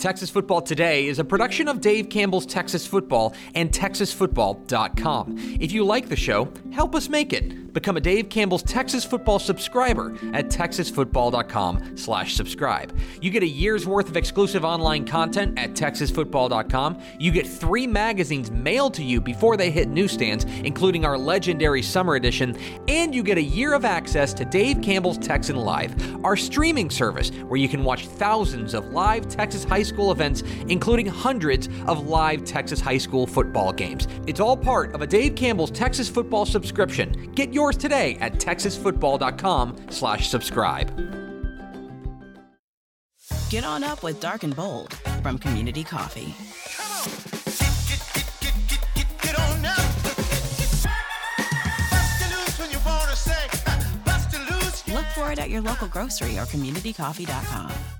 Texas Football Today is a production of Dave Campbell's Texas Football and TexasFootball.com. If you like the show, help us make it. Become a Dave Campbell's Texas Football subscriber at TexasFootball.com slash subscribe. You get a year's worth of exclusive online content at TexasFootball.com. You get three magazines mailed to you before they hit newsstands, including our legendary summer edition, and you get a year of access to Dave Campbell's Texan Live, our streaming service where you can watch thousands of live Texas high school events, including hundreds of live Texas high school football games. It's all part of a Dave Campbell's Texas football subscription. Get yours today at texasfootball.com slash subscribe. Get on up with Dark and Bold from Community Coffee. Look for it at your local grocery or communitycoffee.com.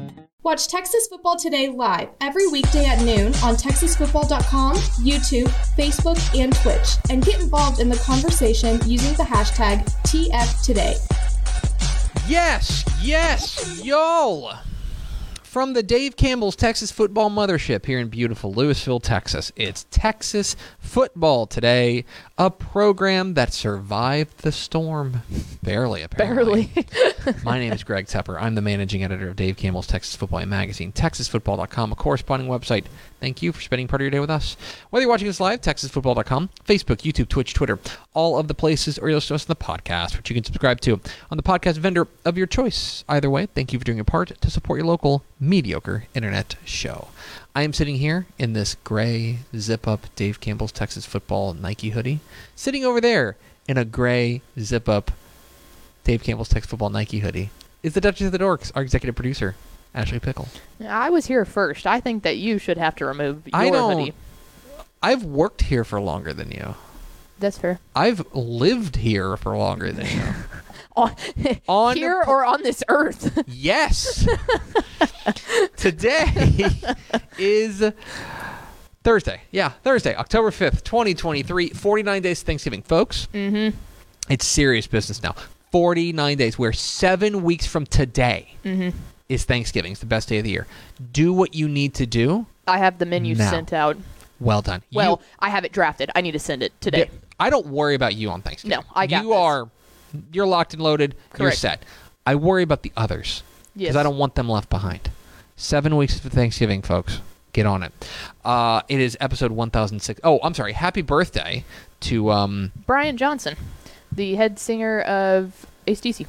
Watch Texas Football Today live every weekday at noon on TexasFootball.com, YouTube, Facebook, and Twitch, and get involved in the conversation using the hashtag TFToday. Yes, yes, y'all. From the Dave Campbell's Texas Football Mothership here in beautiful Lewisville, Texas, it's Texas Football Today, a program that survived the storm. Barely, apparently. Barely. My name is Greg Tepper. I'm the managing editor of Dave Campbell's Texas Football Magazine, TexasFootball.com, a corresponding website. Thank you for spending part of your day with us. Whether you're watching us live, TexasFootball.com, Facebook, YouTube, Twitch, Twitter, all of the places, or you'll listen to us on the podcast, which you can subscribe to on the podcast vendor of your choice. Either way, thank you for doing your part to support your local mediocre internet show. I am sitting here in this gray zip up Dave Campbell's Texas Football Nike hoodie, sitting over there in a gray zip up Dave Campbell's Texas Football Nike hoodie is the Duchess of the Dorks, our executive producer, Ashley Pickle. I was here first. I think that you should have to remove your I don't. hoodie. I've worked here for longer than you. That's fair. I've lived here for longer than you. On, On here or on this earth? yes. Today is Thursday. Yeah, Thursday, October 5th, 2023. 49 days to Thanksgiving, folks. mm-hmm. It's serious business now. 49 days. We're seven weeks from today Mm-hmm. Is Thanksgiving. It's the best day of the year. Do what you need to do. I have the menu Now. sent out. Well done. You- Well, I have it drafted. I need to send it today. Yeah, I don't worry about you on Thanksgiving. No, I got You this. are, you're locked and loaded. You're set. I worry about the others because Yes. I don't want them left behind. Seven weeks for Thanksgiving, folks. Get on it. Uh, it is episode 1006. Oh, I'm sorry. Happy birthday to um. Brian Johnson, the head singer of ACDC.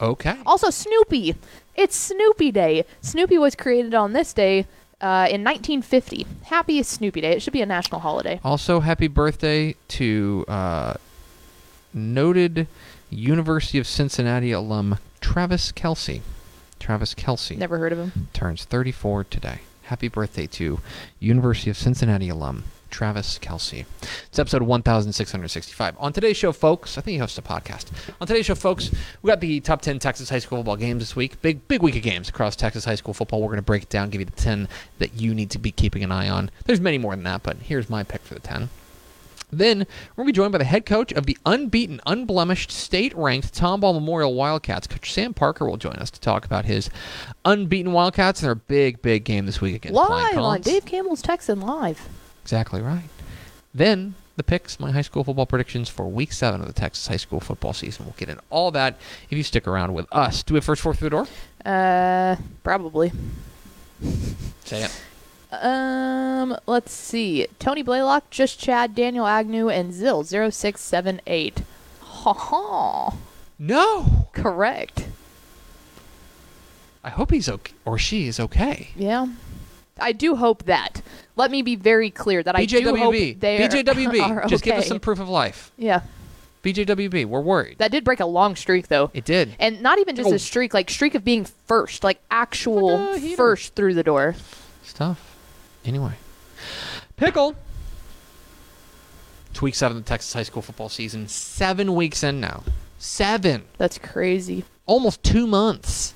Okay. Also, Snoopy. It's Snoopy Day. Snoopy was created on this day uh, in 1950. Happy Snoopy Day. It should be a national holiday. Also, happy birthday to uh, noted University of Cincinnati alum Travis Kelce. Travis Kelce. Never heard of him. turns 34 today. Happy birthday to University of Cincinnati alum Travis Kelce. It's episode 1665. On today's show, folks, I think he hosts a podcast. On today's show, folks, we got the top 10 Texas high school football games this week. Big, big week of games across Texas high school football. We're going to break it down, give you the 10 that you need to be keeping an eye on. There's many more than that, but here's my pick for the 10. Then we're going to be joined by the head coach of the unbeaten, unblemished, state-ranked Tomball Memorial Wildcats. Coach Sam Parker will join us to talk about his unbeaten Wildcats and their big, big game this week against Live on Dave Campbell's Texan Live. Exactly right. Then the picks, my high school football predictions for Week Seven of the Texas high school football season. We'll get into all that if you stick around with us. Do we have first four through the door? Uh, probably. Say it. Um, let's see. Tony Blaylock, just Chad, Daniel Agnew, and Zill 0678. Ha ha. No. Correct. I hope he's okay or she is okay. Yeah. I do hope that. Let me be very clear that I do hope BJWB. they are- BJWB. are Just give us some proof of life. Yeah. BJWB. We're worried. That did break a long streak though. It did. And not even just Oh. a streak, like streak of being first, like actual first through the door. Stuff. Anyway. Pickle. It's week seven of the Texas high school football season. Seven weeks in now. Seven. That's crazy. Almost two months.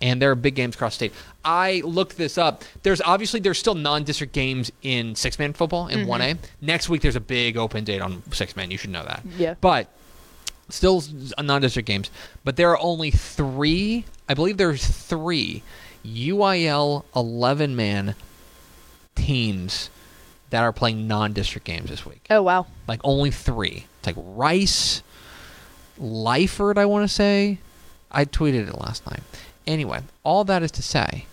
And there are big games across state. I looked this up. There's obviously there's still non-district games in six-man football in one A. Mm-hmm. Next week there's a big open date on six-man. You should know that. Yeah. But still non-district games. But there are only three. I believe there's three UIL 11-man teams that are playing non-district games this week. Oh wow. Like only three. It's like Rice, Lyford, I want to say. I tweeted it last night. Anyway, all that is to say,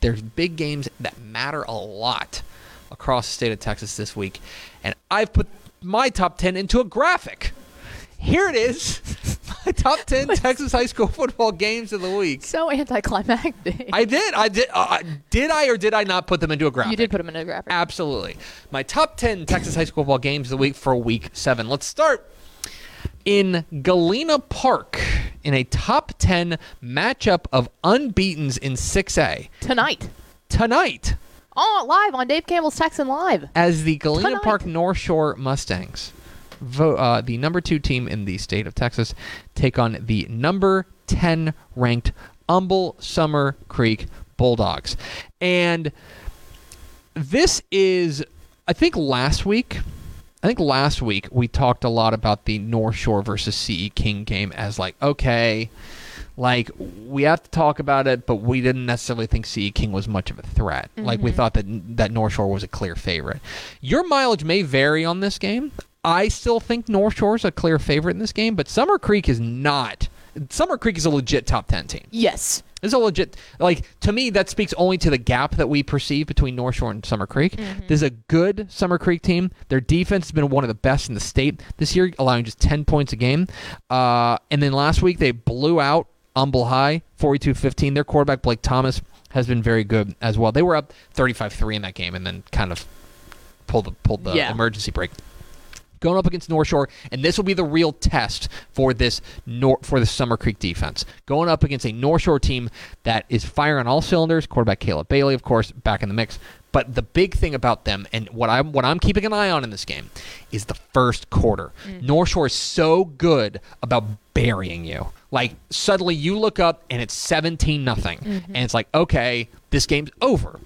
there's big games that matter a lot across the state of Texas this week, and I've put my top ten into a graphic. Here it is, my top ten Texas high school football games of the week. So anticlimactic. I did, I did, uh, did I or did I not put them into a graphic? you did put him in a graphic. Absolutely. My top 10 Texas high school football games of the week for week seven. Let's start in Galena Park in a top 10 matchup of unbeatens in 6A Tonight. tonight Oh, live on Dave Campbell's Texan Live. as the Galena Tonight. Park North Shore Mustangs, vo- uh, the number two team in the state of Texas, take on the number 10 ranked Humble Summer Creek Bulldogs. And this is, I think last week, I think last week we talked a lot about the North Shore versus CE King game as like, okay, like we have to talk about it, but we didn't necessarily think CE King was much of a threat. Like we mm-hmm. thought that that North Shore was a clear favorite. Your mileage may vary on this game. I still think North Shore is a clear favorite in this game, but Summer Creek is not. Summer Creek is a legit top ten team. Yes. This is a legit like to me that speaks only to the gap that we perceive between North Shore and Summer Creek. This is a good Summer Creek team. Their defense has been one of the best in the state this year, allowing just ten points a game. Uh, and then last week they blew out Humble High 42-15. Their quarterback Blake Thomas has been very good as well. They were up 35-3 in that game and then kind of pulled the pulled the Yeah. emergency brake going up against North Shore, and this will be the real test for this Nor- for the Summer Creek defense. Going up against a North Shore team that is firing on all cylinders. Quarterback Caleb Bailey, of course, back in the mix. But the big thing about them, and what I'm what I'm keeping an eye on in this game, is the first quarter. Mm. North Shore is so good about burying you. Like suddenly you look up and it's 17 nothing, mm-hmm. and it's like okay, this game's over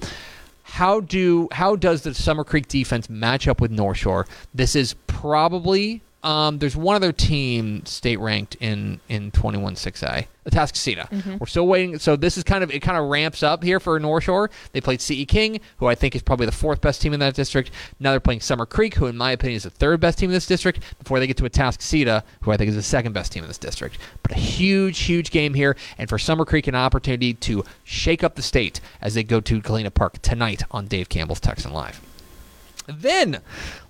how do how does the Summer Creek defense match up with North Shore? This is probably um, there's one other team state ranked in in 21 6A, Atascocita. Mm-hmm. We're still waiting. So this is kind of it kind of ramps up here for North Shore. They played CE King, who I think is probably the fourth best team in that district. Now they're playing Summer Creek, who in my opinion is the third best team in this district. Before they get to Atascocita, who I think is the second best team in this district. But a huge, huge game here, and for Summer Creek an opportunity to shake up the state as they go to Galena Park tonight on Dave Campbell's Texan Live. Then,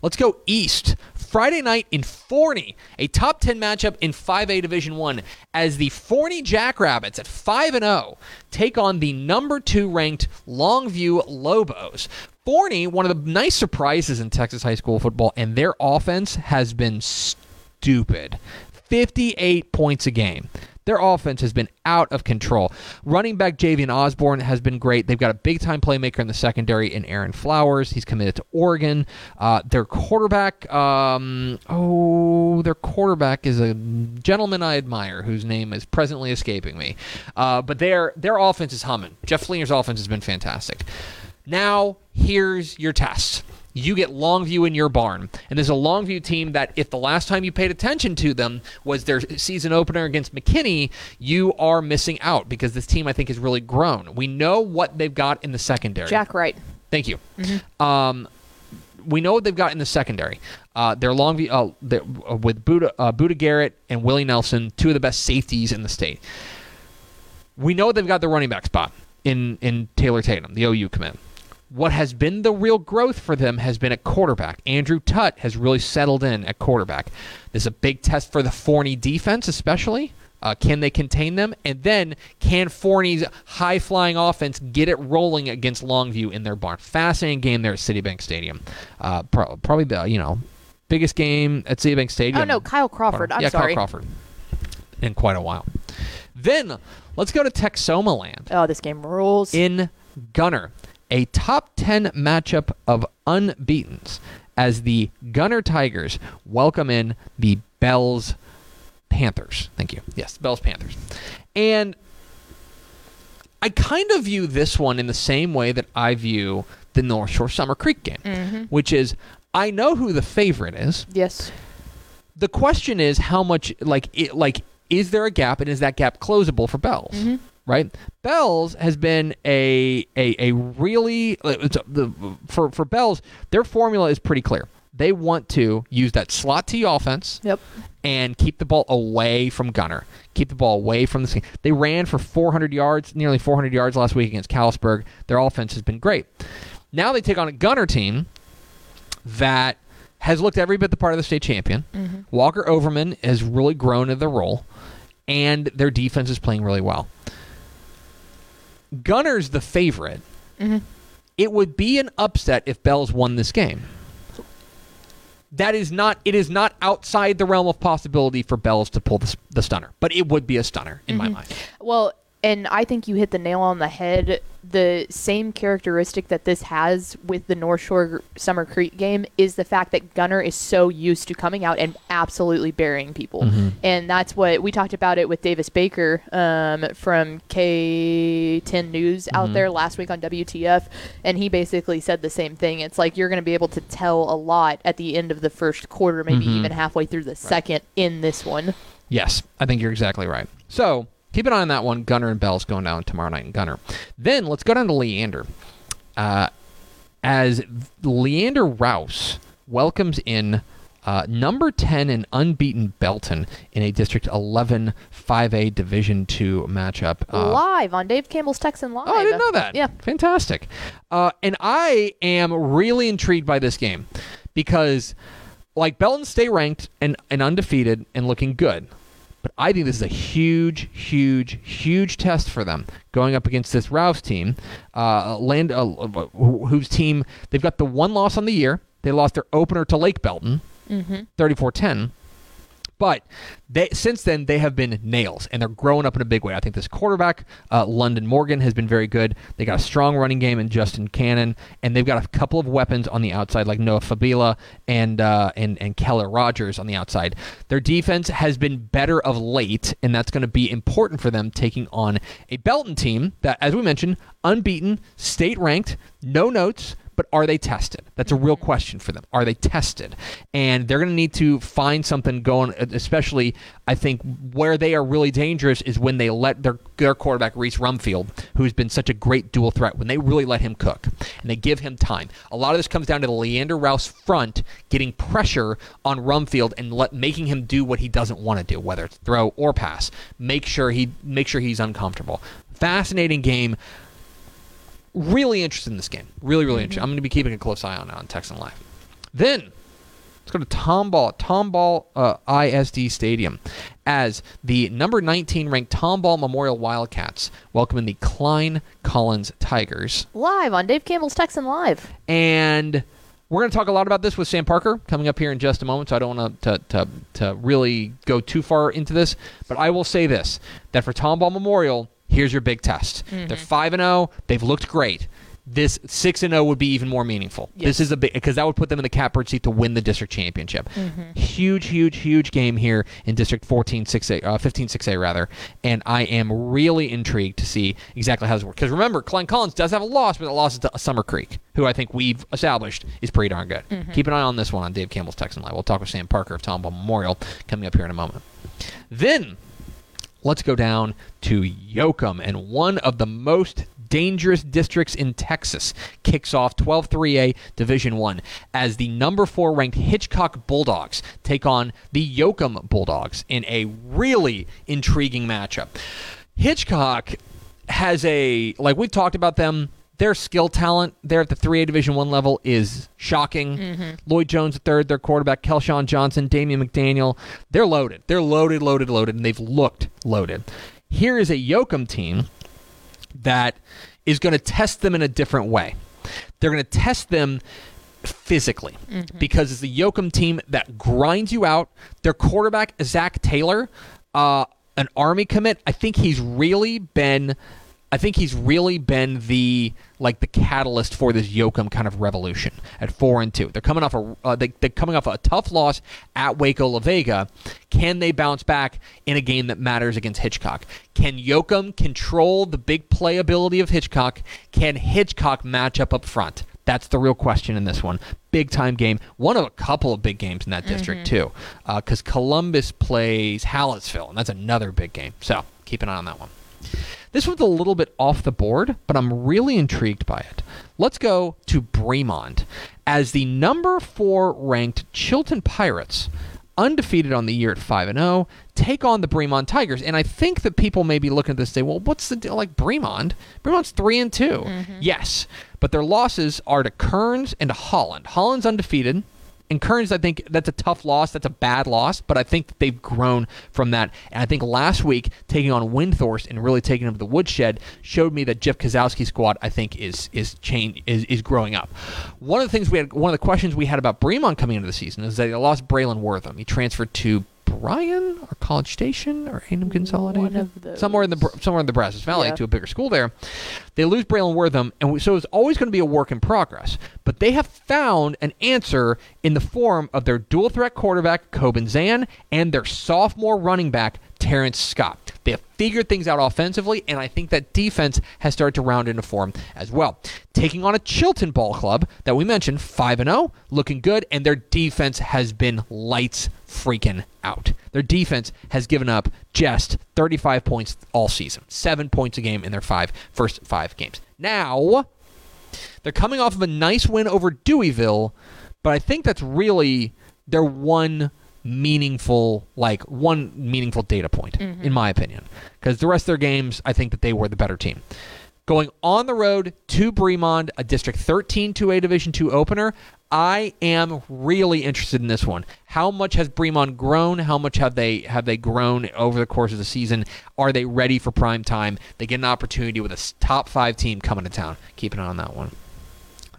let's go east. Friday night in Forney, a top 10 matchup in 5A Division 1 as the Forney Jackrabbits at 5 and 0 take on the number 2 ranked Longview Lobos. Forney, one of the nice surprises in Texas high school football, and their offense has been stupid. 58 points a game. Their offense has been out of control. Running back Javian Osborne has been great. They've got a big time playmaker in the secondary in Aaron Flowers. He's committed to Oregon. Uh, their quarterback, um, oh, their quarterback is a gentleman I admire whose name is presently escaping me. Uh, but their their offense is humming. Jeff Fleener's offense has been fantastic. Now, here's your test. You get Longview in your barn. And there's a Longview team that, if the last time you paid attention to them was their season opener against McKinney, you are missing out because this team, I think, has really grown. We know what they've got in the secondary. Jack Wright. Thank you. Um, we know what they've got in the secondary. Uh, they're Longview uh, they're, uh, with Buda, uh, Buda Garrett and Willie Nelson, two of the best safeties in the state. We know they've got the running back spot in in Taylor Tatum, the OU command. What has been the real growth for them has been at quarterback. Andrew Tutt has really settled in at quarterback. This is a big test for the Forney defense, especially. Uh, can they contain them? And then can Forney's high flying offense get it rolling against Longview in their barn? Fascinating game there at Citibank Stadium. Uh, pro- probably the you know biggest game at Citibank Stadium. Oh no, Kyle Crawford. I'm yeah, sorry. Kyle Crawford. In quite a while. Then let's go to Texoma Land Oh, this game rules. in Gunter, a top 10 matchup of unbeatens as the Gunter Tigers welcome in the Bells Panthers. Thank you. Yes, Bells Panthers. And I kind of view this one in the same way that I view the North Shore Summer Creek game, mm-hmm. which is I know who the favorite is yes. the question is how much like it, like is there a gap and is that gap closable for Bells? Mm-hmm. Right, Bells has been a a, a really uh, the for for Bells their formula is pretty clear. They want to use that slot T offense Yep. and keep the ball away from Gunter. Keep the ball away from the scene. They ran for 400 yards, nearly 400 yards last week against Callisburg. Their offense has been great. Now they take on a Gunter team that has looked every bit the part of the state champion. Walker Overman has really grown in the role, and their defense is playing really well. Gunter's the favorite. Mm-hmm. It would be an upset if Bells won this game. That is not. It is not outside the realm of possibility for Bells to pull the, the stunner, but it would be a stunner in my mm-hmm. mind. Well, and I think you hit the nail on the head. The same characteristic that this has with the North Shore Summer Creek game is the fact that Gunter is so used to coming out and absolutely burying people. Mm-hmm. And that's what we talked about it with Davis Baker um, from KTEN News out mm-hmm. there last week on WTF. And he basically said the same thing. It's like you're going to be able to tell a lot at the end of the first quarter, maybe mm-hmm. even halfway through the second in this one. Yes, I think you're exactly right. So keep an eye on that one. Gunter and Bell's going down tomorrow night in Gunter. Then let's go down to Leander. Uh, as Leander Rouse welcomes in uh, number 10 and unbeaten Belton in a District 11 5A Division 2 matchup. Uh, Live on Dave Campbell's Texan Live. Oh, I didn't know that. Yeah. Fantastic. Uh, and I am really intrigued by this game because, like, Belton stay ranked and, and undefeated and looking good. But I think this is a huge, huge, huge test for them going up against this Rouse team, uh, land uh, whose team they've got the one loss on the year. They lost their opener to Lake Belton, 34-10. But they, since then, they have been nails, and they're growing up in a big way. I think this quarterback, uh, London Morgan, has been very good. They got a strong running game in Justin Cannon, and they've got a couple of weapons on the outside, like Noah Fabila and uh, and and Keller Rogers on the outside. Their defense has been better of late, and that's going to be important for them taking on a Belton team that, as we mentioned, unbeaten, state ranked, no notes but are they tested? That's a real mm-hmm. question for them. Are they tested? And they're going to need to find something going, especially, I think, where they are really dangerous is when they let their, their quarterback, Reese Rumfield, who's been such a great dual threat, when they really let him cook and they give him time. A lot of this comes down to the Leander Rouse front getting pressure on Rumfield and let, making him do what he doesn't want to do, whether it's throw or pass. Make sure he make sure he's uncomfortable. Fascinating game really interested in this game. Really, really interested. I'm going to be keeping a close eye on it on Texan Live. Then let's go to Tomball, Tomball uh, ISD Stadium, as the number 19 ranked Tomball Memorial Wildcats welcoming the Klein Collins Tigers. Live on Dave Campbell's Texan Live. And we're going to talk a lot about this with Sam Parker coming up here in just a moment, so I don't want to, to, to really go too far into this. But I will say this that for Tomball Memorial, here's your big test. They're mm-hmm. 5 and 0, they've looked great. This 6 and 0 would be even more meaningful. This is a big because that would put them in the catbird seat to win the district championship. Mm-hmm. Huge, huge, huge game here in District 14 6A, uh, 15 6A rather, and I am really intrigued to see exactly how this works. Because remember, Klein Collins does have a loss, but it loss is to Summer Creek, who I think we've established is pretty darn good. Mm-hmm. Keep an eye on this one on Dave Campbell's Texan Live. We'll talk with Sam Parker of Tomball Memorial coming up here in a moment. Then let's go down to Yoakum and one of the most dangerous districts in Texas kicks off 12-3A Division 1 as the number 4 ranked Hitchcock Bulldogs take on the Yoakum Bulldogs in a really intriguing matchup. Hitchcock has a like we've talked about them their skill talent there at the 3A Division 1 level is shocking. Lloyd Jones the third, their quarterback, Kelshawn Johnson, Damian McDaniel, they're loaded. They're loaded, loaded, loaded, and they've looked loaded. Here is a Yoakum team that is going to test them in a different way. They're going to test them physically because it's the Yoakum team that grinds you out. Their quarterback, Zach Taylor, uh, an Army commit, I think he's really been. I think he's really been the like the catalyst for this Yoakum kind of revolution at four and two. They're coming off a uh, they, they're coming off a tough loss at Waco La Vega. Can they bounce back in a game that matters against Hitchcock? Can Yoakum control the big playability of Hitchcock? Can Hitchcock match up up front? That's the real question in this one. Big time game. One of a couple of big games in that district too, because Columbus plays Hallettsville, and that's another big game. So keep an eye on that one. This was a little bit off the board, but I'm really intrigued by it. Let's go to Bremond. as the number four ranked Chilton Pirates, undefeated on the year at five and zero, take on the Bremond Tigers. And I think that people may be looking at this and say, "Well, what's the deal? Like Bremond? Bremond's three and 2 mm-hmm. Yes, but their losses are to Kearns and to Holland. Holland's undefeated. And Kearns, I think that's a tough loss. That's a bad loss, but I think that they've grown from that. And I think last week taking on Windthorst and really taking them to the woodshed showed me that Jeff Kozowski's squad, I think, is is change is, is growing up. One of the things we had, one of the questions we had about Bremond coming into the season is that they lost Braylon Wortham. He transferred to Bryan or College Station or A&M Consolidated, One of those. somewhere in the somewhere in the Brazos Valley Yeah. to a bigger school there. They lose Braylon Wortham, and we, so it's always going to be a work in progress. But they have found an answer in the form of their dual threat quarterback Coben Zan and their sophomore running back Terrence Scott. They have figured things out offensively, and I think that defense has started to round into form as well. Taking on a Chilton ball club that we mentioned, 5 and 0, looking good, and their defense has been lights freaking out. Their defense has given up just 35 points all season, seven points a game in their five first five games. Now, they're coming off of a nice win over Deweyville, but I think that's really their one meaningful like one meaningful data point mm-hmm. in my opinion because the rest of their games I think that they were the better team. Going on the road to Bremond, a District 13 2A Division 2 opener, I am really interested in this one. How much has Bremond grown? How much have they have they grown over the course of the season? Are they ready for prime time? They get an opportunity with a top five team coming to town. Keep an eye on that one.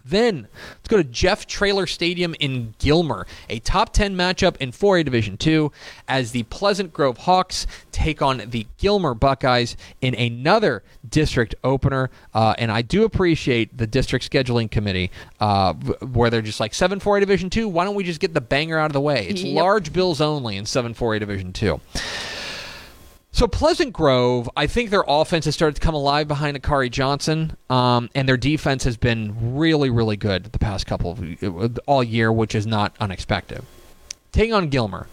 Then let's go to Jeff Traylor Stadium in Gilmer, a top 10 matchup in 4A Division 2 as the Pleasant Grove Hawks take on the Gilmer Buckeyes in another district opener. Uh, and I do appreciate the district scheduling committee uh, where they're just like 7 4A Division 2, why don't we just get the banger out of the way? It's Yep. large bills only in 7 4A Division 2. So Pleasant Grove, I think their offense has started to come alive behind Akari Johnson, um, and their defense has been really, really good the past couple of all year, which is not unexpected. Taking on Gilmer,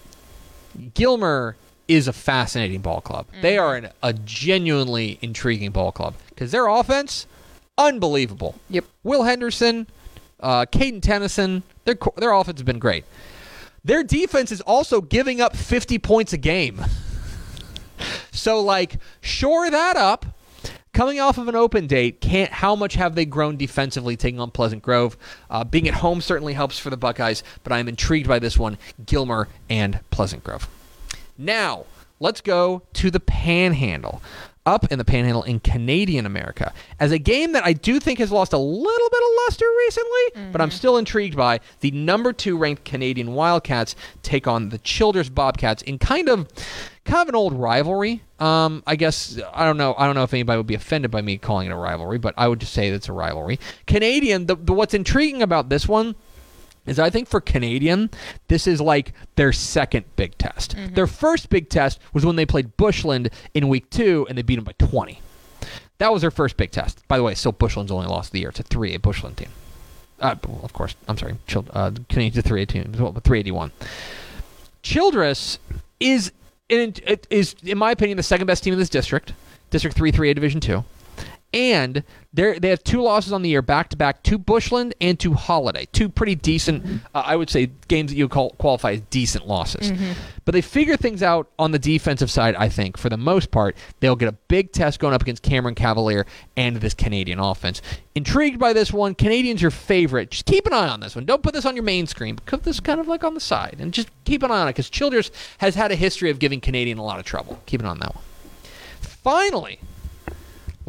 Gilmer is a fascinating ball club. They are an, a genuinely intriguing ball club because their offense, unbelievable. Yep. Will Henderson, uh, Caden Tennyson, their their offense has been great. Their defense is also giving up 50 points a game. So like shore that up. Coming off of an open date, can't how much have they grown defensively taking on Pleasant Grove? Uh, being at home certainly helps for the Buckeyes, but I'm intrigued by this one, Gilmer and Pleasant Grove. Now, let's go to the Panhandle. Up in the Panhandle in Canadian America as a game that I do think has lost a little bit of luster recently, but I'm still intrigued by the number two ranked Canadian Wildcats take on the Childress Bobcats in kind of kind of an old rivalry. Um, I guess I don't know. I don't know if anybody would be offended by me calling it a rivalry, but I would just say it's a rivalry. Canadian. The, the what's intriguing about this one is I think for Canadian, this is like their second big test. Their first big test was when they played Bushland in week two and they beat them by 20. That was their first big test. By the way, still Bushland's only lost of the year. It's a 3A Bushland team. Uh, of course, I'm sorry. Child, uh, Canadian's a 3A team, well, 381. Childress is, it is, in my opinion, the second best team in this district, District 3 3A Division 2. And they they have two losses on the year back to back to Bushland and to Holliday. Two pretty decent, uh, I would say, games that you would call, qualify as decent losses. But they figure things out on the defensive side, I think, for the most part. They'll get a big test going up against Cameron Cavalier and this Canadian offense. Intrigued by this one. Canadians your favorite. Just keep an eye on this one. Don't put this on your main screen. but Put this kind of like on the side. And just keep an eye on it because Childress has had a history of giving Canadian a lot of trouble. Keep an eye on that one. Finally,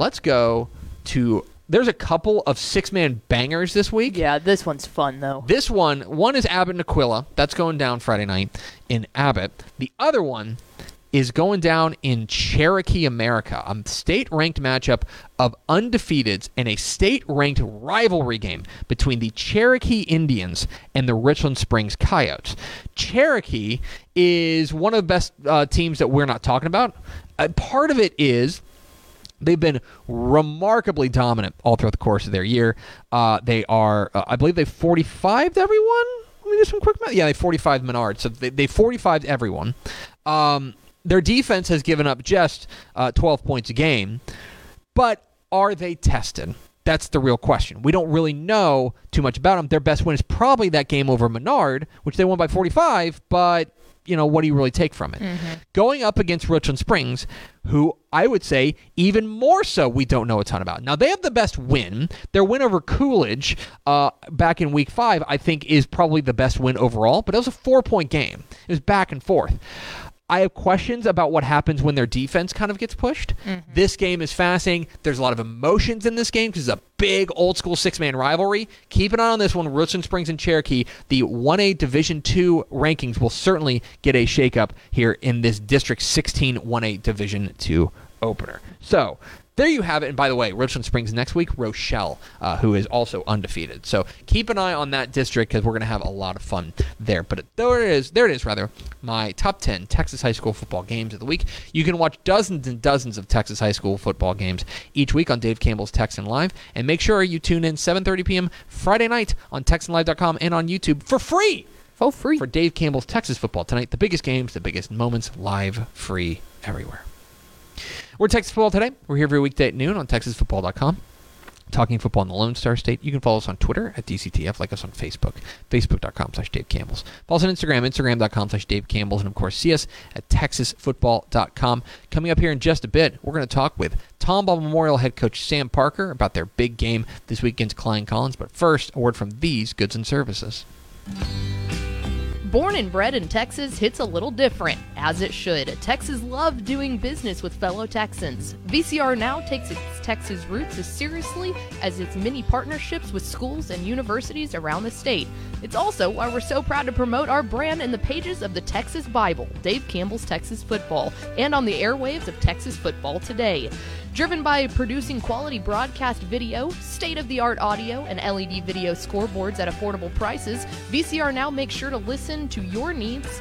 let's go to. There's a couple of six man bangers this week. Yeah, this one's fun though. This one, one is Abbott and Aquilla. That's going down Friday night in Abbott. The other one is going down in Cherokee, America. A state ranked matchup of undefeateds and a state ranked rivalry game between the Cherokee Indians and the Richland Springs Coyotes. Cherokee is one of the best uh, teams that we're not talking about. Uh, part of it is They've been remarkably dominant all throughout the course of their year. Uh, they are, uh, I believe, they 45 everyone. Let me do some quick math. Yeah, they 45 Menard. So they, they 45 everyone. Um, their defense has given up just uh, 12 points a game, but are they tested? That's the real question. We don't really know too much about them. Their best win is probably that game over Menard, which they won by 45, but you know, what do you really take from it? Going up against Richland Springs, who I would say even more so we don't know a ton about. Now, they have the best win. Their win over Coolidge uh, back in week five, I think, is probably the best win overall, but it was a four point game. It was back and forth. I have questions about what happens when their defense kind of gets pushed. Mm-hmm. This game is fascinating. There's a lot of emotions in this game because it's a big old school six man rivalry. Keep an eye on this one. Richland Springs and Cherokee, the 1A Division 2 rankings will certainly get a shakeup here in this District 16 1A Division 2 opener. So, there you have it. And by the way, Richland Springs next week, Rochelle, uh, who is also undefeated. So keep an eye on that district because we're going to have a lot of fun there. But there it is. There it is, rather. My top 10 Texas high school football games of the week. You can watch dozens and dozens of Texas high school football games each week on Dave Campbell's Texan Live. And make sure you tune in 7:30 p.m. Friday night on TexanLive.com and on YouTube for free For free. for Dave Campbell's Texas football tonight. The biggest games, the biggest moments, live, free, everywhere. We're Texas Football today. We're here every weekday at noon on TexasFootball.com. Talking football in the Lone Star State. You can follow us on Twitter at DCTF, like us on Facebook, Facebook.com slash Dave Campbell's. Follow us on Instagram, Instagram.com slash Dave Campbell's, and of course, see us at TexasFootball.com. Coming up here in just a bit, we're going to talk with Tomball Memorial head coach Sam Parker about their big game this week against Klein Collins. But first, a word from these goods and services. Born and bred in Texas hits a little different, as it should. Texas love doing business with fellow Texans. VCR now takes its Texas roots as seriously as its many partnerships with schools and universities around the state. It's also why we're so proud to promote our brand in the pages of the Texas Bible, Dave Campbell's Texas Football, and on the airwaves of Texas Football Today. Driven by producing quality broadcast video, state of the art audio, and LED video scoreboards at affordable prices, VCR now makes sure to listen to your needs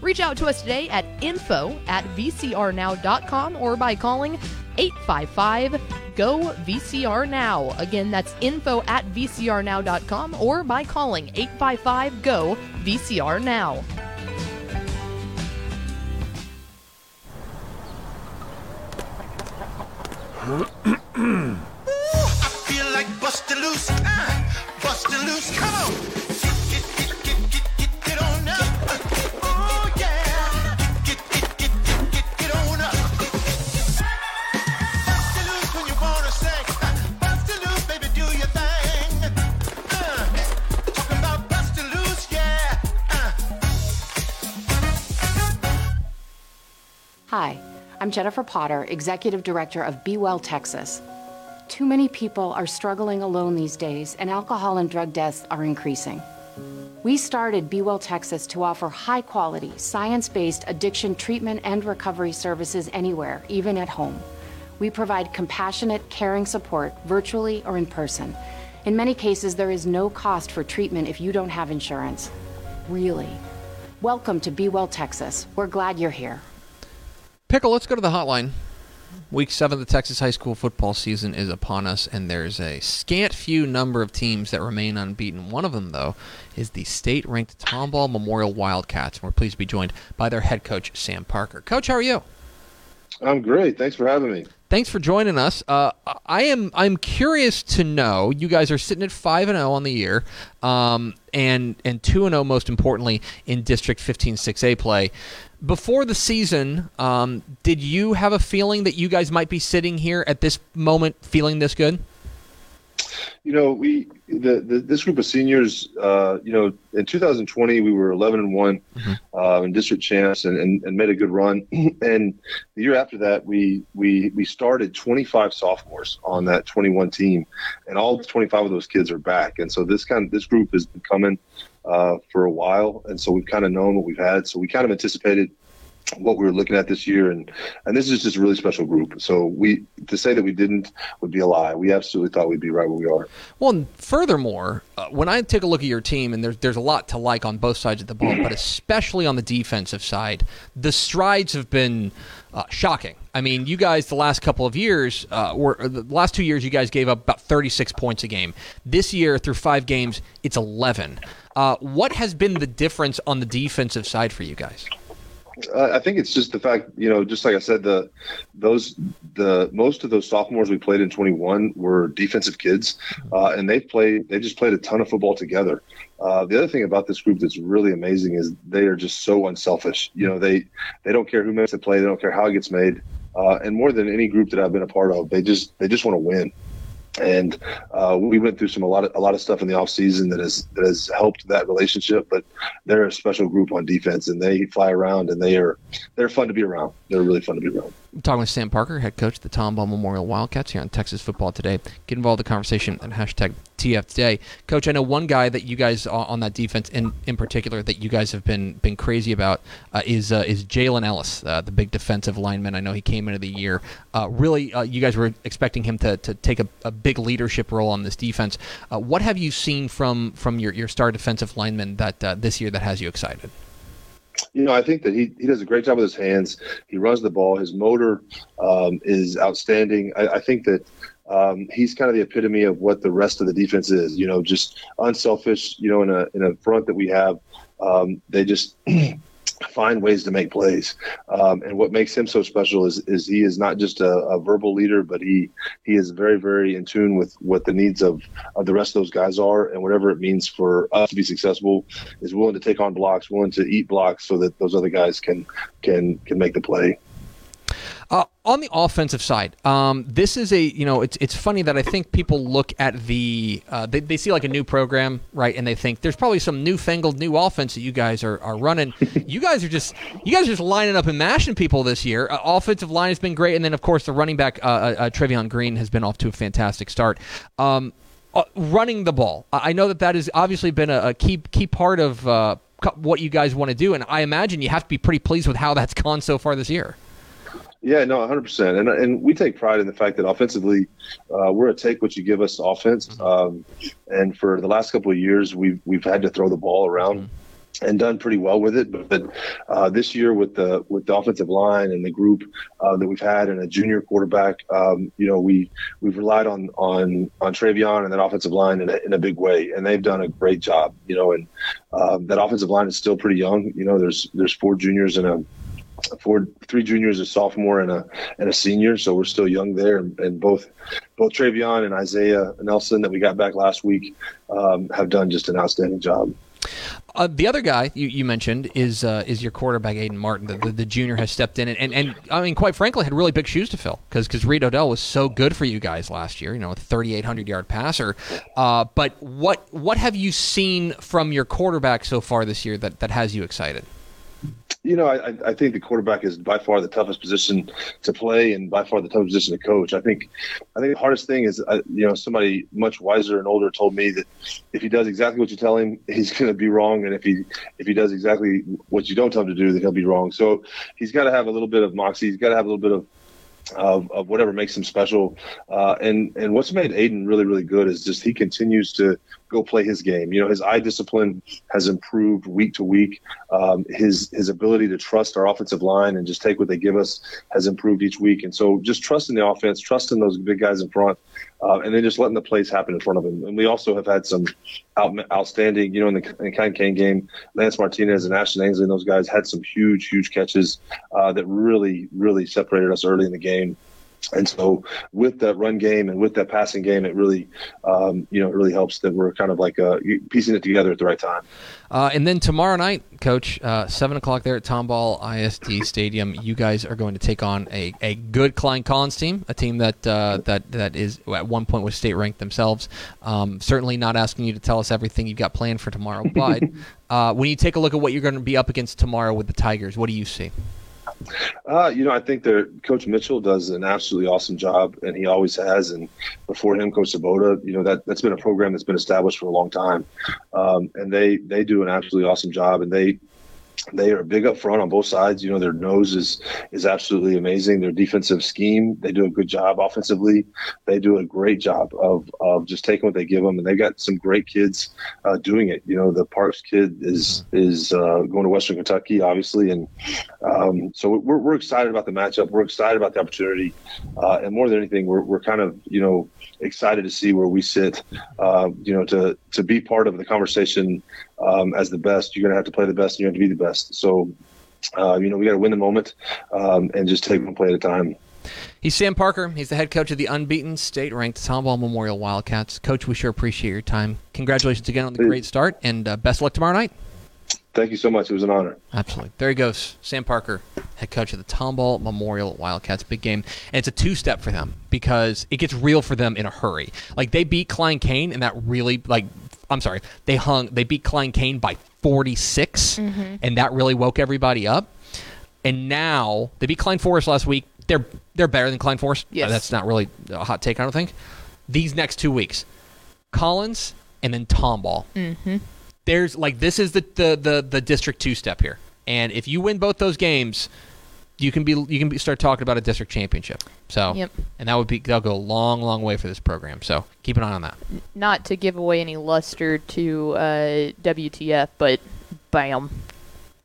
Reach out to us today at info at vcrnow.com or by calling 855 GO VCR Now. Again, that's info at vcrnow.com or by calling 855 GO VCR Now. I'm Jennifer Potter, Executive Director of Be Well Texas. Too many people are struggling alone these days, and alcohol and drug deaths are increasing. We started Be Well Texas to offer high quality, science based addiction treatment and recovery services anywhere, even at home. We provide compassionate, caring support virtually or in person. In many cases, there is no cost for treatment if you don't have insurance. really. Welcome to Be Well, Texas. We're glad you're here. Pickle, let's go to the hotline. Week seven of the Texas high school football season is upon us, and there's a scant few number of teams that remain unbeaten. One of them, though, is the state-ranked Tomball Memorial Wildcats, and we're pleased to be joined by their head coach, Sam Parker. Coach, how are you? I'm great. Thanks for having me. Thanks for joining us. Uh, I am I'm curious to know. You guys are sitting at five and zero on the year, um, and and two and zero most importantly in District 15 6A play. Before the season, um, did you have a feeling that you guys might be sitting here at this moment feeling this good? You know, we the, the this group of seniors. Uh, you know, in 2020 we were 11 and one uh, in district champs and, and, and made a good run. and the year after that, we we we started 25 sophomores on that 21 team, and all 25 of those kids are back. And so this kind of this group has been coming uh, for a while, and so we've kind of known what we've had. So we kind of anticipated what we were looking at this year and and this is just a really special group so we to say that we didn't would be a lie we absolutely thought we'd be right where we are Well, furthermore, uh, when I take a look at your team, and there's there's a lot to like on both sides of the ball, but especially on the defensive side, the strides have been uh, shocking. I mean, you guys the last couple of years uh, were the last two years you guys gave up about 36 points a game. This year through five games, it's 11. Uh, what has been the difference on the defensive side for you guys? I think it's just the fact, you know, just like I said, the those the most of those sophomores we played in 21 were defensive kids, uh, and they played they just played a ton of football together. Uh, the other thing about this group that's really amazing is they are just so unselfish. You know, they they don't care who makes the play, they don't care how it gets made, uh, and more than any group that I've been a part of, they just they just want to win. And uh, we went through some a lot of a lot of stuff in the off season that has that has helped that relationship. But they're a special group on defense, and they fly around, and they are they're fun to be around. They're really fun to be around. I'm talking with Sam Parker, head coach of the Tomball Memorial Wildcats here on Texas Football Today. Get involved in the conversation at hashtag TF Today. Coach, I know one guy that you guys uh, on that defense in, in particular that you guys have been been crazy about uh, is uh, is Jalen Ellis, uh, the big defensive lineman. I know he came into the year. Uh, really, uh, you guys were expecting him to, to take a, a big leadership role on this defense. Uh, what have you seen from from your, your star defensive lineman that uh, this year that has you excited? You know, I think that he, he does a great job with his hands. He runs the ball. His motor um, is outstanding. I, I think that um, he's kind of the epitome of what the rest of the defense is. You know, just unselfish. You know, in a in a front that we have, um, they just find ways to make plays. Um, and what makes him so special is is he is not just a, a verbal leader, but he he is very very in tune with what the needs of of the rest of those guys are, and whatever it means for us to be successful, is willing to take on blocks, willing to eat blocks, so that those other guys can can can make the play. Uh, on the offensive side, um, this is a you know it's it's funny that I think people look at the uh, they, they see like a new program right and they think there's probably some newfangled new offense that you guys are, are running. you guys are just you guys are just lining up and mashing people this year. Uh, offensive line has been great, and then of course the running back uh, uh, uh, Trevion Green has been off to a fantastic start. Um, uh, running the ball, I know that that has obviously been a, a key key part of uh, what you guys want to do, and I imagine you have to be pretty pleased with how that's gone so far this year. Yeah, no, 100%. And and we take pride in the fact that offensively, uh, we're a take what you give us offense. Um, and for the last couple of years, we've we've had to throw the ball around. And done pretty well with it, but, but uh, this year with the with the offensive line and the group uh, that we've had and a junior quarterback, um, you know, we we've relied on on on Travion and that offensive line in a, in a big way, and they've done a great job, you know. And um, that offensive line is still pretty young, you know. There's there's four juniors and a four three juniors, a sophomore, and a and a senior. So we're still young there, and, both both Travion and Isaiah Nelson that we got back last week um, have done just an outstanding job. Uh, the other guy you, you mentioned is uh, is your quarterback Aiden Martin. The, the, the junior has stepped in and, and, and I mean, quite frankly, had really big shoes to fill because because Reed Odell was so good for you guys last year. You know, a 3,800 yard passer. Uh, but what what have you seen from your quarterback so far this year that, that has you excited? You know, I, I think the quarterback is by far the toughest position to play, and by far the toughest position to coach. I think, I think the hardest thing is, uh, you know, somebody much wiser and older told me that if he does exactly what you tell him, he's going to be wrong, and if he if he does exactly what you don't tell him to do, then he'll be wrong. So he's got to have a little bit of moxie. He's got to have a little bit of of, of whatever makes him special. Uh, and and what's made Aiden really really good is just he continues to go play his game. You know, his eye discipline has improved week to week. Um, his his ability to trust our offensive line and just take what they give us has improved each week. And so, just trusting the offense, trusting those big guys in front, uh, and then just letting the plays happen in front of him. And we also have had some out, outstanding, you know, in the, in Klein Cain game, Lance Martinez and Ashton Ainsley and those guys had some huge, huge catches uh, that really, really separated us early in the game. And so, with that run game and with that passing game, it really, um, you know, it really helps that we're kind of like uh, piecing it together at the right time. Uh, and then tomorrow night, Coach, uh, seven o'clock there at Tomball ISD Stadium, you guys are going to take on a, a good Klein Collins team, a team that uh, that that is at one point was state ranked themselves. Um, certainly not asking you to tell us everything you've got planned for tomorrow, but uh, when you take a look at what you're going to be up against tomorrow with the Tigers, what do you see? Uh, you know, I think that Coach Mitchell does an absolutely awesome job, and he always has. And before him, Coach Sabota, you know that that's been a program that's been established for a long time, um, and they they do an absolutely awesome job, and they they are big up front on both sides. You know, their nose is is absolutely amazing. Their defensive scheme, they do a good job. Offensively, they do a great job of of just taking what they give them, and they've got some great kids uh, doing it. You know, the Parks kid is is uh, going to Western Kentucky, obviously, and um, so we're we're excited about the matchup. We're excited about the opportunity, uh, and more than anything, we're we're kind of you know excited to see where we sit. Uh, you know, to to be part of the conversation um, as the best, you're going to have to play the best, and you have to be the best. So, uh, you know, we got to win the moment um, and just take one play at a time. He's Sam Parker. He's the head coach of the unbeaten state-ranked Tomball Memorial Wildcats. Coach, we sure appreciate your time. Congratulations again on the great start, and uh, best of luck tomorrow night. Thank you so much. It was an honor. Absolutely. There he goes. Sam Parker, head coach of the Tomball Memorial Wildcats. Big game. And it's a two step for them because it gets real for them in a hurry. Like they beat Klein Cain and that really like I'm sorry, they hung they beat Klein Cain by 46 and that really woke everybody up. And now they beat Klein Forest last week. They're they're better than Klein Forest. Yes. Uh, that's not really a hot take, I don't think. These next two weeks, Collins and then Tomball. Mm-hmm. There's like this is the, the the the district two step here, and if you win both those games, you can be you can be, start talking about a district championship. So, Yep. and that would be that'll go a long long way for this program. So keep an eye on that. Not to give away any luster to uh, WTF, but bam.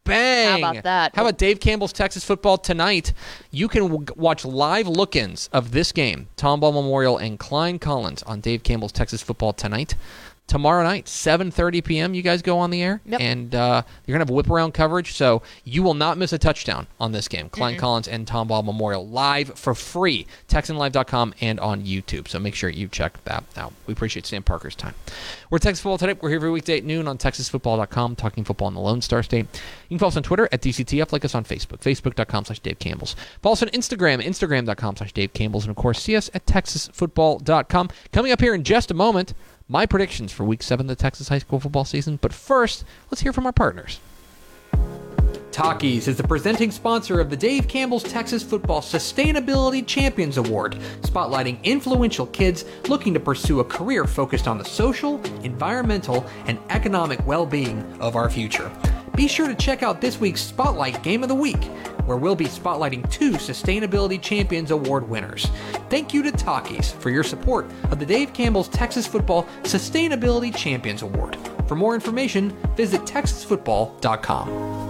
Bang! How about that? How about Dave Campbell's Texas football tonight? You can w- watch live look-ins of this game, Tomball Memorial and Klein Collins on Dave Campbell's Texas football tonight. Tomorrow night, 7:30 p.m. You guys go on the air, Yep. and uh, you're gonna have whip around coverage, so you will not miss a touchdown on this game. Klein Collins and Tomball Memorial live for free, TexanLive.com and on YouTube. So make sure you check that out. We appreciate Sam Parker's time. We're Texas Football today. We're here every weekday at noon on TexasFootball.com, talking football in the Lone Star State. You can follow us on Twitter at DCTF, like us on Facebook, Facebook.com slash Dave Campbell's. Follow us on Instagram, Instagram.com slash Dave Campbell's, and of course, see us at TexasFootball.com. Coming up here in just a moment, my predictions for Week 7 of the Texas high school football season. But first, let's hear from our partners. Takis is the presenting sponsor of the Dave Campbell's Texas Football Sustainability Champions Award, spotlighting influential kids looking to pursue a career focused on the social, environmental, and economic well being of our future. Be sure to check out this week's Spotlight Game of the Week, where we'll be spotlighting two Sustainability Champions Award winners. Thank you to Takis for your support of the Dave Campbell's Texas Football Sustainability Champions Award. For more information, visit texasfootball.com.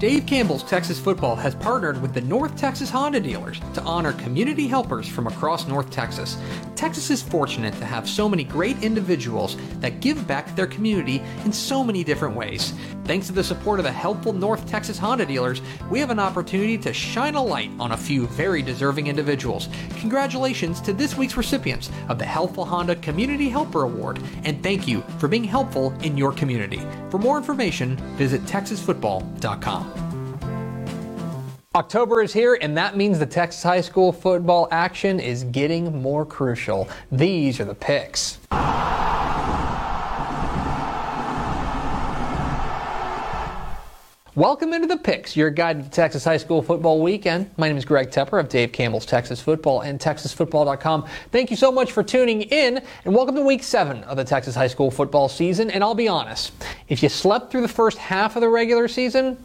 Dave Campbell's Texas Football has partnered with the North Texas Honda dealers to honor community helpers from across North Texas. Texas is fortunate to have so many great individuals that give back to their community in so many different ways. Thanks to the support of the helpful North Texas Honda dealers, we have an opportunity to shine a light on a few very deserving individuals. Congratulations to this week's recipients of the Helpful Honda Community Helper Award, and thank you for being helpful in your community. For more information, visit texasfootball.com. October is here, and that means the Texas high school football action is getting more crucial. These are the picks. Welcome into the picks, your guide to the Texas high school football weekend. My name is Greg Tepper of Dave Campbell's Texas Football and TexasFootball.com. Thank you so much for tuning in, and welcome to week seven of the Texas high school football season. And I'll be honest, if you slept through the first half of the regular season,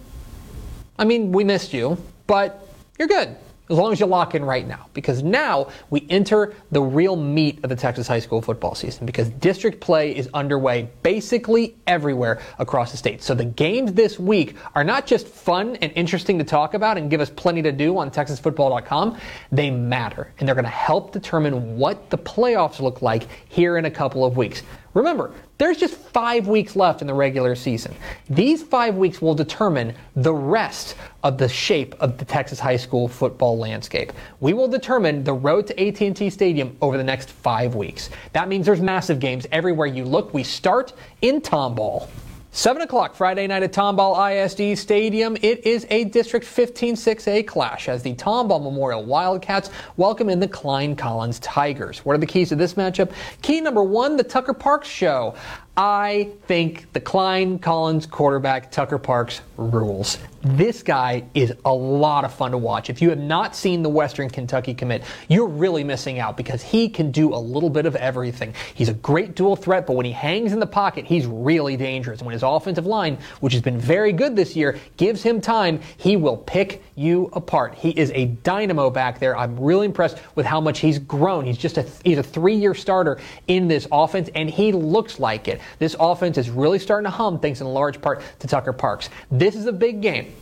I mean, we missed you, but you're good. as long as you lock in right now, because now we enter the real meat of the Texas high school football season because district play is underway basically everywhere across the state. So the games this week are not just fun and interesting to talk about and give us plenty to do on texasfootball.com, they matter and they're going to help determine what the playoffs look like here in a couple of weeks. Remember, there's just five weeks left in the regular season. These five weeks will determine the rest of the shape of the Texas high school football landscape. We will determine the road to AT&T Stadium over the next five weeks. That means there's massive games everywhere you look. We start in Tomball. 7 o'clock Friday night at Tomball ISD Stadium. It is a District 15 6A clash as the Tomball Memorial Wildcats welcome in the Klein Collins Tigers. What are the keys to this matchup? Key number one, the Tucker Parks show. I think the Klein Collins quarterback, Tucker Parks, rules. This guy is a lot of fun to watch. If you have not seen the Western Kentucky commit, you're really missing out because he can do a little bit of everything. He's a great dual threat, but when he hangs in the pocket, he's really dangerous. And when his offensive line, which has been very good this year, gives him time, he will pick you apart. He is a dynamo back there. I'm really impressed with how much he's grown. He's just a he's a three-year starter in this offense, and he looks like it. This offense is really starting to hum, thanks in large part to Tucker Parks. This is a big game.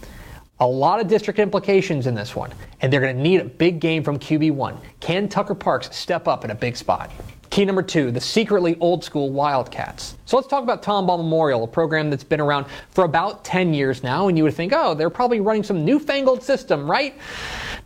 A lot of district implications in this one, and they're going to need a big game from QB1. Can Tucker Parks step up in a big spot? Key number two, the secretly old school Wildcats. So let's talk about Tomball Memorial, a program that's been around for about 10 years now, and you would think, oh, they're probably running some newfangled system, right?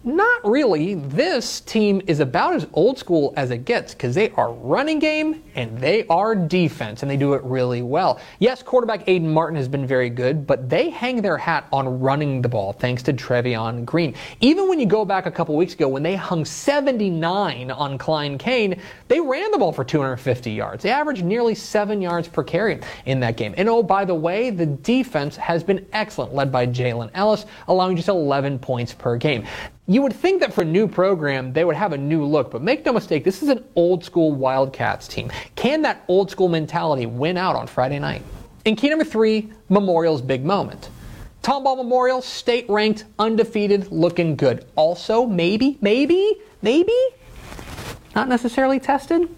Not really. This team is about as old school as it gets because they are running game and they are defense, and they do it really well. Yes, quarterback Aiden Martin has been very good, but they hang their hat on running the ball thanks to Trevion Green. Even when you go back a couple weeks ago when they hung 79 on Klein Cain, they ran the ball for 250 yards. They averaged nearly seven yards per carry in that game. And oh, by the way, the defense has been excellent, led by Jalen Ellis, allowing just 11 points per game. You would think that for a new program, they would have a new look, but make no mistake, this is an old school Wildcats team. Can that old school mentality win out on Friday night? In key number three, Memorial's big moment. Tomball Memorial, state ranked, undefeated, looking good. Also, maybe, maybe, maybe, not necessarily tested.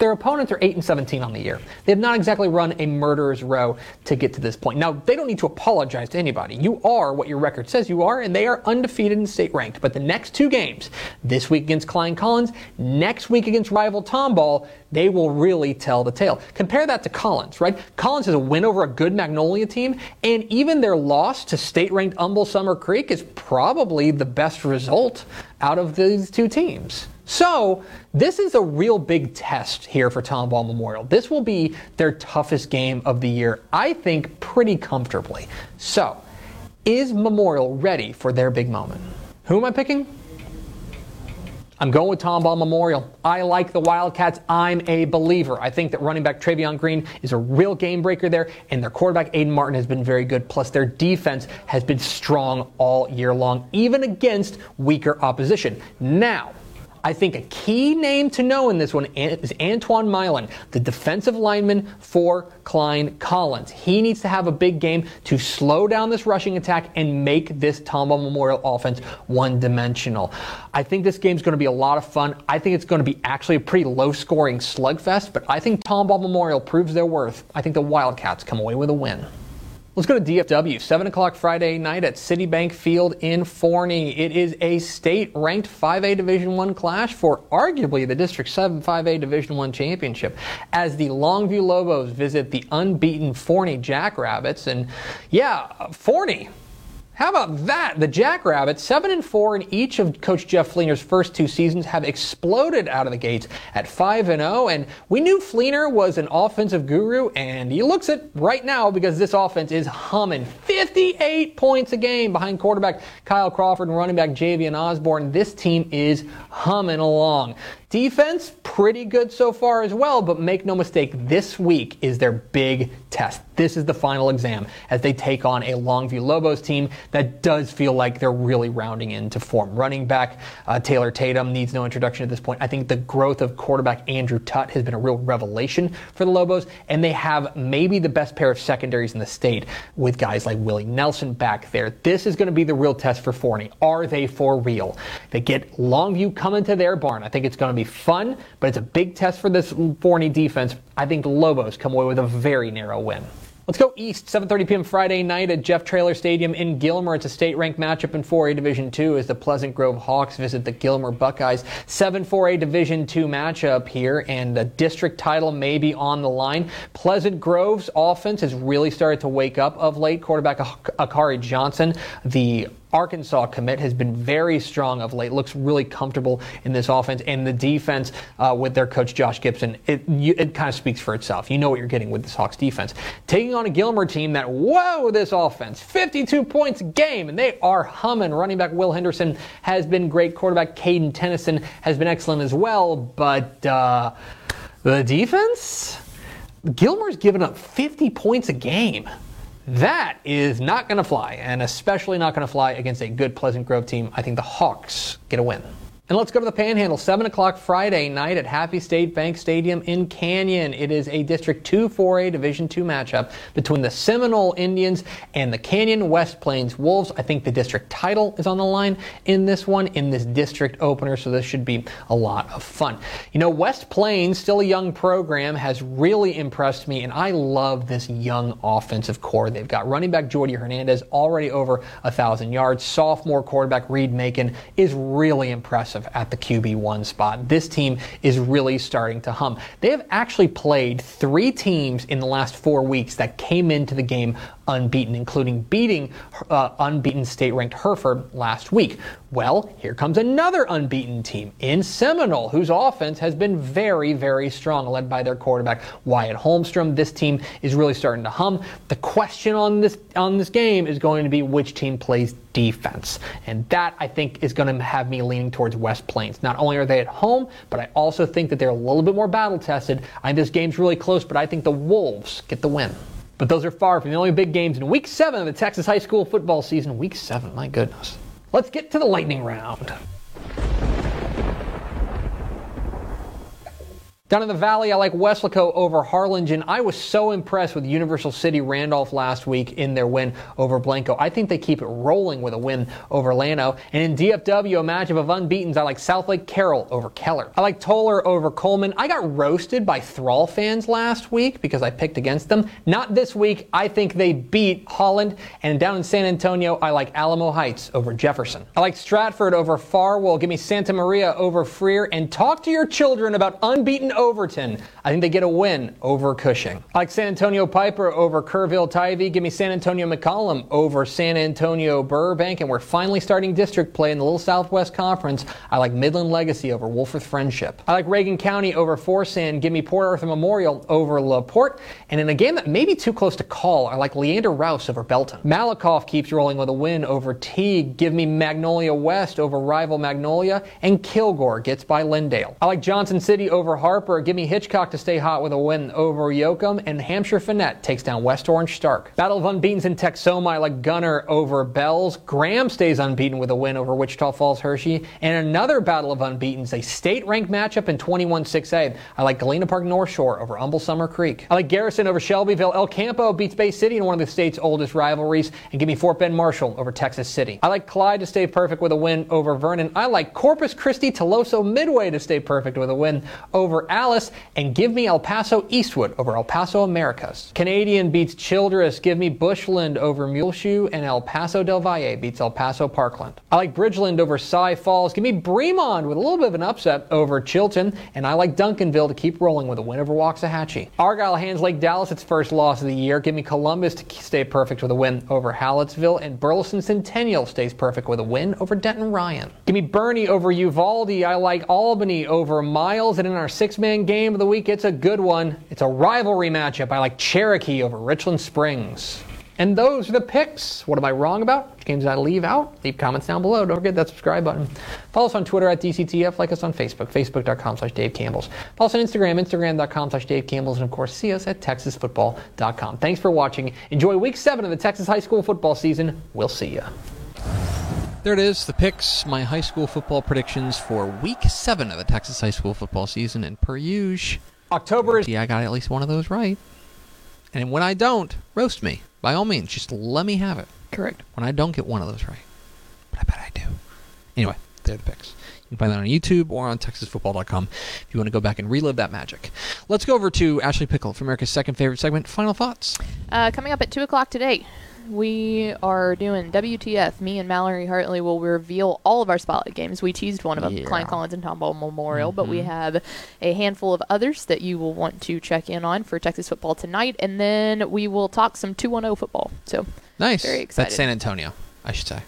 Their opponents are 8 and 17 on the year. They have not exactly run a murderer's row to get to this point. Now, they don't need to apologize to anybody. You are what your record says you are, and they are undefeated and state ranked. But the next two games, this week against Klein Collins, next week against rival Tomball, they will really tell the tale. Compare that to Collins, right? Collins has a win over a good Magnolia team, and even their loss to state ranked Humble Summer Creek is probably the best result out of these two teams. So, this is a real big test here for Tomball Memorial. This will be their toughest game of the year, I think, pretty comfortably. So, is Memorial ready for their big moment? Who am I picking? I'm going with Tomball Memorial. I like the Wildcats. I'm a believer. I think that running back Travion Green is a real game breaker there, and their quarterback Aiden Martin has been very good. Plus, their defense has been strong all year long, even against weaker opposition. Now, I think a key name to know in this one is Antoine Milan, the defensive lineman for Klein Collins. He needs to have a big game to slow down this rushing attack and make this Tomball Memorial offense one dimensional. I think this game's going to be a lot of fun. I think it's going to be actually a pretty low scoring slugfest, but I think Tomball Memorial proves their worth. I think the Wildcats come away with a win. Let's go to DFW. 7 o'clock Friday night at Citibank Field in Forney. It is a state-ranked 5A Division One clash for arguably the District 7 5A Division One championship as the Longview Lobos visit the unbeaten Forney Jackrabbits. And yeah, Forney, how about that? The Jackrabbits, 7 and 4 in each of Coach Jeff Fleener's first two seasons, have exploded out of the gates at 5 and 0. And we knew Fleener was an offensive guru, and he looks it right now because this offense is humming. 58 points a game behind quarterback Kyle Crawford and running back Javian Osborne. This team is humming along. Defense, pretty good so far as well, but make no mistake, this week is their big test. This is the final exam as they take on a Longview Lobos team that does feel like they're really rounding into form. Running back uh, Taylor Tatum needs no introduction at this point. I think the growth of quarterback Andrew Tutt has been a real revelation for the Lobos, and they have maybe the best pair of secondaries in the state with guys like Willie Nelson back there. This is going to be the real test for Forney. Are they for real? They get Longview coming to their barn. I think it's going to be fun, but it's a big test for this Forney defense. I think the Lobos come away with a very narrow win. Let's go east. 7:30 p.m. Friday night at Jeff Traylor Stadium in Gilmer. It's a state-ranked matchup in 4A Division II as the Pleasant Grove Hawks visit the Gilmer Buckeyes. 7 4A Division II matchup here, and the district title may be on the line. Pleasant Grove's offense has really started to wake up of late. Quarterback Akari Johnson, the Arkansas commit has been very strong of late. Looks really comfortable in this offense, and the defense uh, with their coach Josh Gibson. It, you, it kind of speaks for itself. You know what you're getting with this Hawks defense. Taking on a Gilmer team that whoa, this offense, 52 points a game, and they are humming. Running back Will Henderson has been great. Quarterback Caden Tennyson has been excellent as well, but uh, the defense. Gilmer's given up 50 points a game. That is not going to fly, and especially not going to fly against a good Pleasant Grove team. I think the Hawks get a win. And let's go to the Panhandle. 7 o'clock Friday night at Happy State Bank Stadium in Canyon. It is a District 2 4A Division 2 matchup between the Seminole Indians and the Canyon West Plains Wolves. I think the district title is on the line in this one, in this district opener, so this should be a lot of fun. You know, West Plains, still a young program, has really impressed me, and I love this young offensive core. They've got running back Jordy Hernandez already over a 1,000 yards. Sophomore quarterback Reed Macon is really impressive at the QB1 spot. This team is really starting to hum. They have actually played three teams in the last four weeks that came into the game unbeaten, including beating uh, unbeaten state ranked Hereford last week. Well, here comes another unbeaten team in Seminole, whose offense has been very, very strong, led by their quarterback Wyatt Holmstrom. This team is really starting to hum. The question on this on this game is going to be which team plays defense, and that I think is going to have me leaning towards West Plains. Not only are they at home, but I also think that they're a little bit more battle tested. I think this game's really close, but I think the Wolves get the win. But those are far from the only big games in week seven of the Texas high school football season. Week seven, my goodness. Let's get to the lightning round. Down in the valley, I like Weslaco over Harlingen. I was so impressed with Universal City Randolph last week in their win over Blanco. I think they keep it rolling with a win over Llano. And in DFW, a matchup of unbeatens, I like Southlake Carroll over Keller. I like Tolar over Coleman. I got roasted by Thrall fans last week because I picked against them. Not this week. I think they beat Holland. And down in San Antonio, I like Alamo Heights over Jefferson. I like Stratford over Farwell. Give me Santa Maria over Freer. And talk to your children about unbeaten Overton. I think they get a win over Cushing. I like San Antonio Piper over Kerrville Tivy. Give me San Antonio McCollum over San Antonio Burbank. And we're finally starting district play in the Little Southwest Conference. I like Midland Legacy over Wolfforth Frenship. I like Reagan County over Forsan. Give me Port Arthur Memorial over LaPorte. And in a game that may be too close to call, I like Leander Rouse over Belton. Malakoff keeps rolling with a win over Teague. Give me Magnolia West over rival Magnolia. And Kilgore gets by Lindale. I like Johnson City over Harper. Give me Hitchcock to stay hot with a win over Yoakum. And Hamshire Fannett takes down West Orange Stark. Battle of Unbeatens in Texoma. I like Gunter over Bells. Graham stays unbeaten with a win over Wichita Falls Hirschi. And another Battle of Unbeatens, a state ranked matchup in 21 6A. I like Galena Park North Shore over Humble Summer Creek. I like Garrison over Shelbyville. El Campo beats Bay City in one of the state's oldest rivalries. And give me Fort Bend Marshall over Texas City. I like Clyde to stay perfect with a win over Vernon. I like Corpus Christi Tuloso Midway to stay perfect with a win over Alice. And give me El Paso Eastwood over El Paso Americas. Canadian beats Childress. Give me Bushland over Muleshoe. And El Paso Del Valle beats El Paso Parkland. I like Bridgeland over Cy Falls. Give me Bremond with a little bit of an upset over Chilton. And I like Duncanville to keep rolling with a win over Waxahachie. Argyle hands Lake Dallas its first loss of the year. Give me Columbus to stay perfect with a win over Hallettsville. And Burleson Centennial stays perfect with a win over Denton Ryan. Give me Boerne over Uvalde. I like Albany over Miles. And in our six man game of the week, it's a good one. It's a rivalry matchup. I like Cherokee over Richland Springs. And those are the picks. What am I wrong about? Which games did I leave out? Leave comments down below. Don't forget that subscribe button. Follow us on Twitter at DCTF. Like us on Facebook, facebook.com slash Dave Campbell's. Follow us on Instagram, instagram.com slash Dave Campbell's. And of course, see us at texasfootball.com. Thanks for watching. Enjoy week seven of the Texas high school football season. We'll see you. There it is, the picks, my high school football predictions for week seven of the Texas high school football season. And per usual, October is. Yeah, I got at least one of those right. And when I don't, roast me. By all means, just let me have it. Correct. When I don't get one of those right. But I bet I do. Anyway, they're the picks. You can find that on YouTube or on TexasFootball.com if you want to go back and relive that magic. Let's go over to Ashley Pickle for America's second favorite segment. Final thoughts. Uh, coming up at 2 o'clock today, we are doing WTF. Me and Mallory Hartley will reveal all of our spotlight games. We teased one of them, Yeah. Klein Collins and Tomball Memorial, but we Mhm. have a handful of others that you will want to check in on for Texas football tonight, and then we will talk some 210 football. So Nice. Very excited. That's San Antonio, I should say.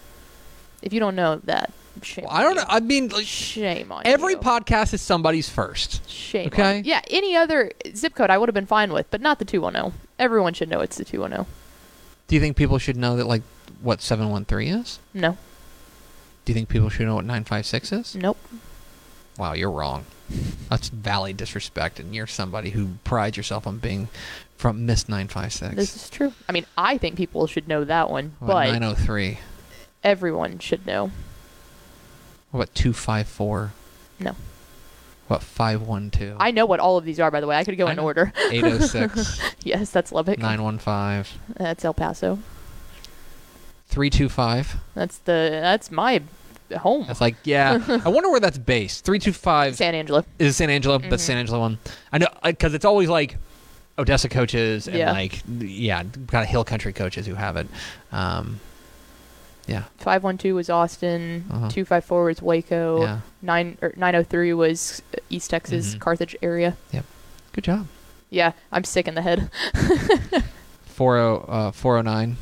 if you don't know that, shame. Well, I don't on know. I mean, like. Shame on every you. podcast is somebody's first. Shame. on Okay. you. Yeah. Any other zip code I would have been fine with, but not the 210. Everyone should know it's the 210. Do you think people should know that, like, what 713 is? No. Do you think people should know what 956 is? Nope. Wow, you're wrong. That's valley disrespect, and you're somebody who prides yourself on being from Miss 956. This is true. I mean, I think people should know that one, what, but 903? everyone should know. What about 254? No. What, 512? I know what all of these are, by the way. I could go I in know. order. 806, yes, that's Lubbock. 915, That's El Paso. 325. That's the that's my home. That's like, yeah. I wonder where that's based. 325 San Angelo. is it San Angelo. That's San Angelo one. I know, because it's always like Odessa coaches and Yeah. like, yeah, kind of hill country coaches who have it. Um, yeah, 512 was Austin. Uh-huh. 254 was Waco. yeah. Nine or 903 was East Texas, Mhm. Carthage area. Yep. Good job. Yeah, I'm sick in the head. 40, uh, 409,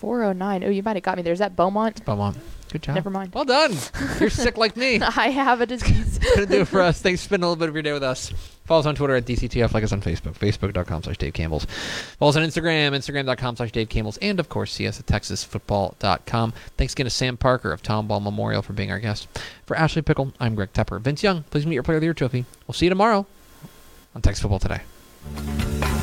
409. Oh, you might have got me. There's that Beaumont. Beaumont. Good job. Never mind. Well done. You're sick like me. I have a disease. Gonna do it for us. Thanks for spending a little bit of your day with us. Follow us on Twitter at DCTF, like us on Facebook, facebook.com slash Dave Campbell's. Follow us on Instagram, instagram.com slash Dave Campbell's, and of course, see us at texasfootball.com. Thanks again to Sam Parker of Tomball Memorial for being our guest. For Ashley Pickle, I'm Greg Tepper. Vince Young, please meet your player of the year trophy. We'll see you tomorrow on Texas Football Today.